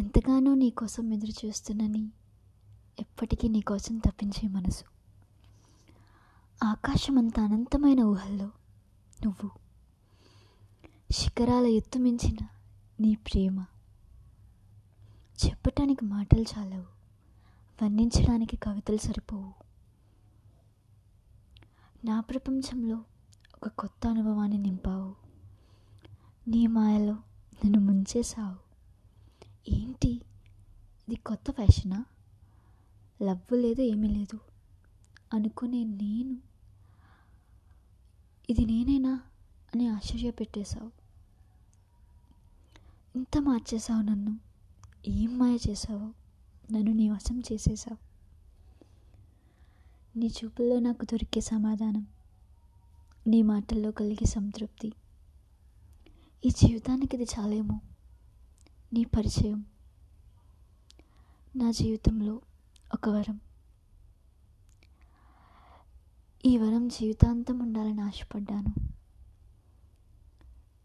ఎంతగానో నీకోసం ఎదురు చూస్తున్నని ఎప్పటికీ నీకోసం తప్పించే మనసు. ఆకాశం అంత అనంతమైన ఊహల్లో నువ్వు శిఖరాల ఎత్తు మించిన నీ ప్రేమ. చెప్పటానికి మాటలు చాలవు వర్ణించడానికి కవితలు సరిపోవు. నా ప్రపంచంలో ఒక కొత్త అనుభవాన్ని నింపావు. నీ మాయలో నన్ను ముంచేసావు ఏంటి? ఇది కొత్త ఫ్యాషనా? లవ్ లేదు ఏమీ లేదు. అనుకునే నేను. ఇది నేనేనా? అని ఆశ్చర్యపెట్టేశావు ఇంత మార్చేశావు నన్ను. ఏం మాయ చేసావు నన్ను నీ వశం చేసేసావు నీ చూపుల్లో నాకు దొరికే సమాధానం. నీ మాటల్లో కలిగే సంతృప్తి. ఈ జీవితానికి ఇది చాలేమో. నీ పరిచయం. నా జీవితంలో ఒక వరం. ఈ వరం జీవితాంతం ఉండాలని ఆశపడ్డాను.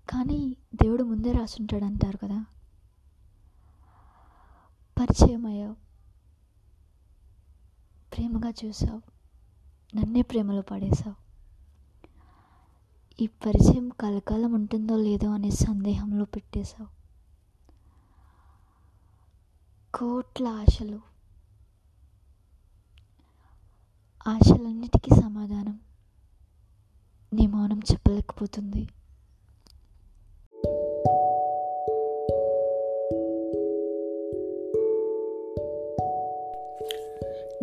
కానీ దేవుడు ముందే రాసుంటాడు అంటారు కదా. పరిచయం అయ్యావు. ప్రేమగా చూసావు నన్నే ప్రేమలో పడేశావు. ఈ పరిచయం కలకాలం ఉంటుందో లేదో అనే సందేహంలో పెట్టేశావు. కోట్ల ఆశలు ఆశలన్నిటికీ సమాధానం నీ మౌనం చెప్పలేకపోతుంది.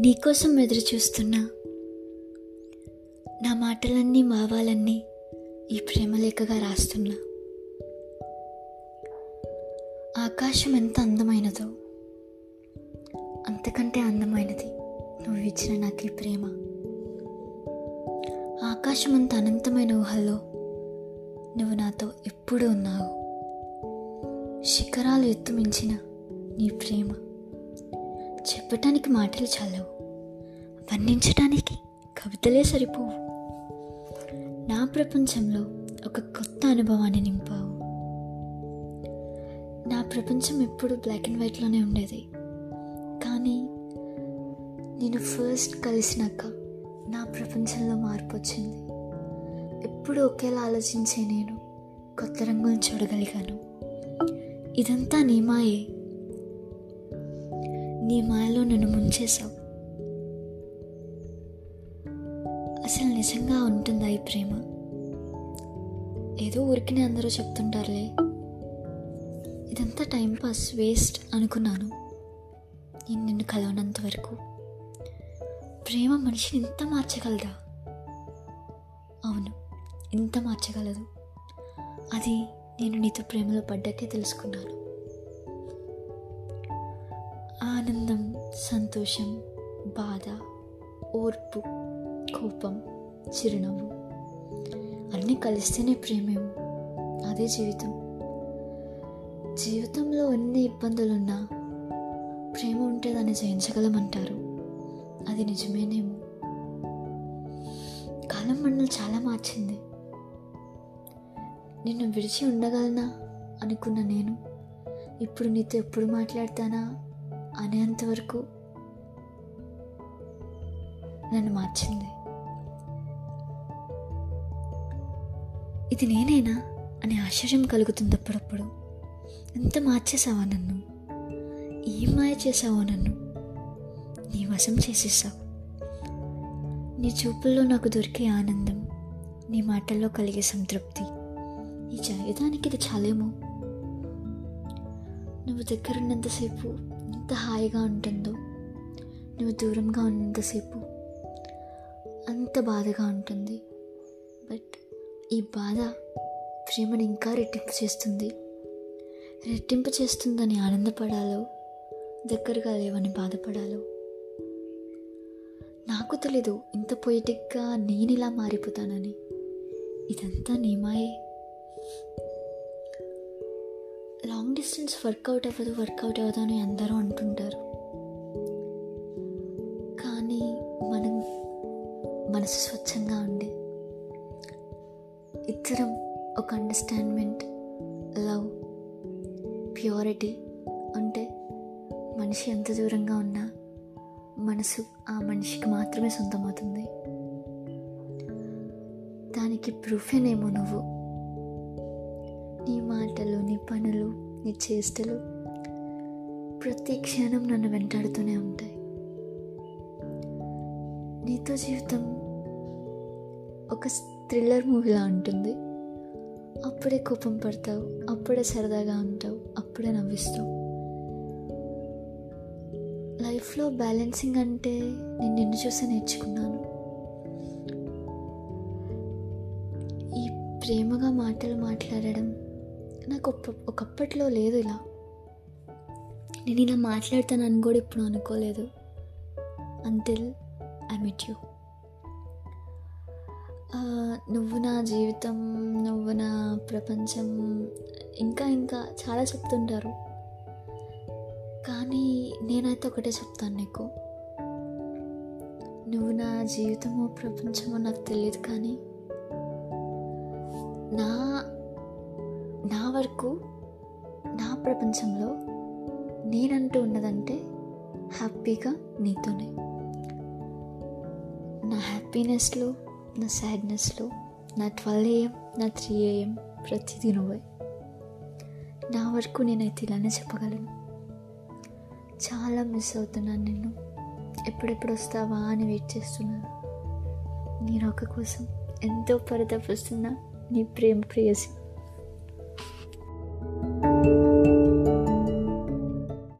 నీకోసం ఎదురు చూస్తున్నా నా మాటలన్నీ భావాలన్నీ ఈ ప్రేమలేఖగా రాస్తున్నా. ఆకాశం ఎంత అందమైనదో అంతకంటే అందమైనది నువ్వు ఇచ్చిన నాకు ఈ ప్రేమ. ఆకాశం అంత అనంతమైన ఊహల్లో నువ్వు నాతో ఎప్పుడు ఉన్నావు. శిఖరాలు ఎత్తుమించిన నీ ప్రేమ. చెప్పటానికి మాటలు చాలవు. వర్ణించటానికి కవితలే సరిపోవు. నా ప్రపంచంలో ఒక కొత్త అనుభవాన్ని నింపావు. నా ప్రపంచం ఎప్పుడు బ్లాక్ అండ్ వైట్లోనే ఉండేది. నేను ఫస్ట్ కలిసినాక నా ప్రపంచంలో మార్పు వచ్చింది. ఎప్పుడు ఒకేలా ఆలోచించే నేను కొత్త రంగులను చూడగలిగాను. ఇదంతా నీ మాయే. నీ మాయలో నన్ను ముంచేశావు. అసలు నిజంగా ఉంటుందా ఈ ప్రేమ? ఏదో ఊరికినే అందరూ చెప్తుంటారులే. ఇదంతా టైంపాస్ వేస్ట్ అనుకున్నాను. నేను నిన్ను కలవనంత వరకు. ప్రేమ మనిషిని ఇంత మార్చగలదా? అవును ఇంత మార్చగలదు? అది నేను నీతో ప్రేమలో పడ్డాకే తెలుసుకున్నాను. ఆనందం సంతోషం బాధ ఓర్పు కోపం చిరునవ్వు అన్నీ కలిస్తేనే ప్రేమేమో అదే జీవితం. జీవితంలో ఎన్ని ఇబ్బందులున్నా ప్రేమ ఉంటే దాన్ని జయించగలమంటారు. అది నిజమేనేమో కాలం మనల్ని చాలా మార్చింది. నిన్ను విడిచి ఉండగలనా? అనుకున్న నేను. ఇప్పుడు నీతో ఎప్పుడు మాట్లాడతానా? అనేంతవరకు నన్ను మార్చింది. ఇది నేనేనా? అనే ఆశ్చర్యం కలుగుతుంది అప్పుడప్పుడు. ఎంత మార్చేసావా నన్ను? ఏం మాయ చేసావో నన్ను? నీ వశం చేసేసావు నీ చూపుల్లో నాకు దొరికే ఆనందం నీ మాటల్లో కలిగే సంతృప్తి ఈ జీవితానికి ఇది చాలేమో. నువ్వు దగ్గరున్నంతసేపు ఎంత హాయిగా ఉంటుందో నువ్వు దూరంగా ఉన్నంతసేపు అంత బాధగా ఉంటుంది. బట్ ఈ బాధ ప్రేమను ఇంకా రెట్టింపు చేస్తుంది. రెట్టింపు చేస్తుందని ఆనందపడాలో దగ్గరగా లేవని బాధపడాలో నాకు తెలీదు. ఇంత పొయిటిక్గా నేను ఇలా మారిపోతానని. ఇదంతా నేమాయే లాంగ్ డిస్టెన్స్ వర్కౌట్ అవ్వదు వర్కౌట్ అవ్వదు అని అందరూ అంటుంటారు. కానీ మనం మనసు స్వచ్ఛంగా ఉండి. ఇద్దరం ఒక అండర్స్టాండ్మెంట్ లవ్ ప్యూరిటీ ఉంటే మనిషి ఎంత దూరంగా ఉన్నా మనసు ఆ మనిషికి మాత్రమే సొంతమవుతుంది. దానికి ప్రూఫేనేమో నువ్వు. నీ మాటలు నీ పనులు నీ చేష్టలు ప్రతి క్షణం నన్ను వెంటాడుతూనే ఉంటాయి. నీతో జీవితం ఒక థ్రిల్లర్ మూవీలా ఉంటుంది. అప్పుడే కోపం పడతావు అప్పుడే సరదాగా ఉంటావు అప్పుడే నవ్విస్తావు. లైఫ్లో బ్యాలెన్సింగ్ అంటే నేను నిన్ను చూసి నేర్చుకున్నాను. ఈ ప్రేమగా మాటలు మాట్లాడడం నాకు ఒకప్పట్లో లేదు ఇలా. నేను ఇలా మాట్లాడతానని కూడా ఇప్పుడు అనుకోలేదు. అంటిల్ ఐ మెట్ యూ నువ్వు నా జీవితం నువ్వు నా ప్రపంచం ఇంకా ఇంకా చాలా చెప్తుంటారు. కానీ నేనైతే ఒకటే చెప్తాను నీకు. నువ్వు నా జీవితమో ప్రపంచమో నాకు తెలియదు కానీ నా నా వరకు నా ప్రపంచంలో నేనంటూ ఉన్నదంటే హ్యాపీగా నీతోనే. నా హ్యాపీనెస్లో నా సాడ్నెస్లో నా ట్వెల్వ్ ఏఎం నా త్రీ ఏఎం ప్రతిదీ నువ్వే. నా వరకు నేనైతే ఇలానే చెప్పగలను. చాలా మిస్ అవుతున్నాను నిన్ను. ఎప్పుడెప్పుడు వస్తావా అని వెయిట్ చేస్తున్నాను. నీ రాక కోసం ఎంతో పరితపిస్తున్నా నీ ప్రేమ ప్రేయసి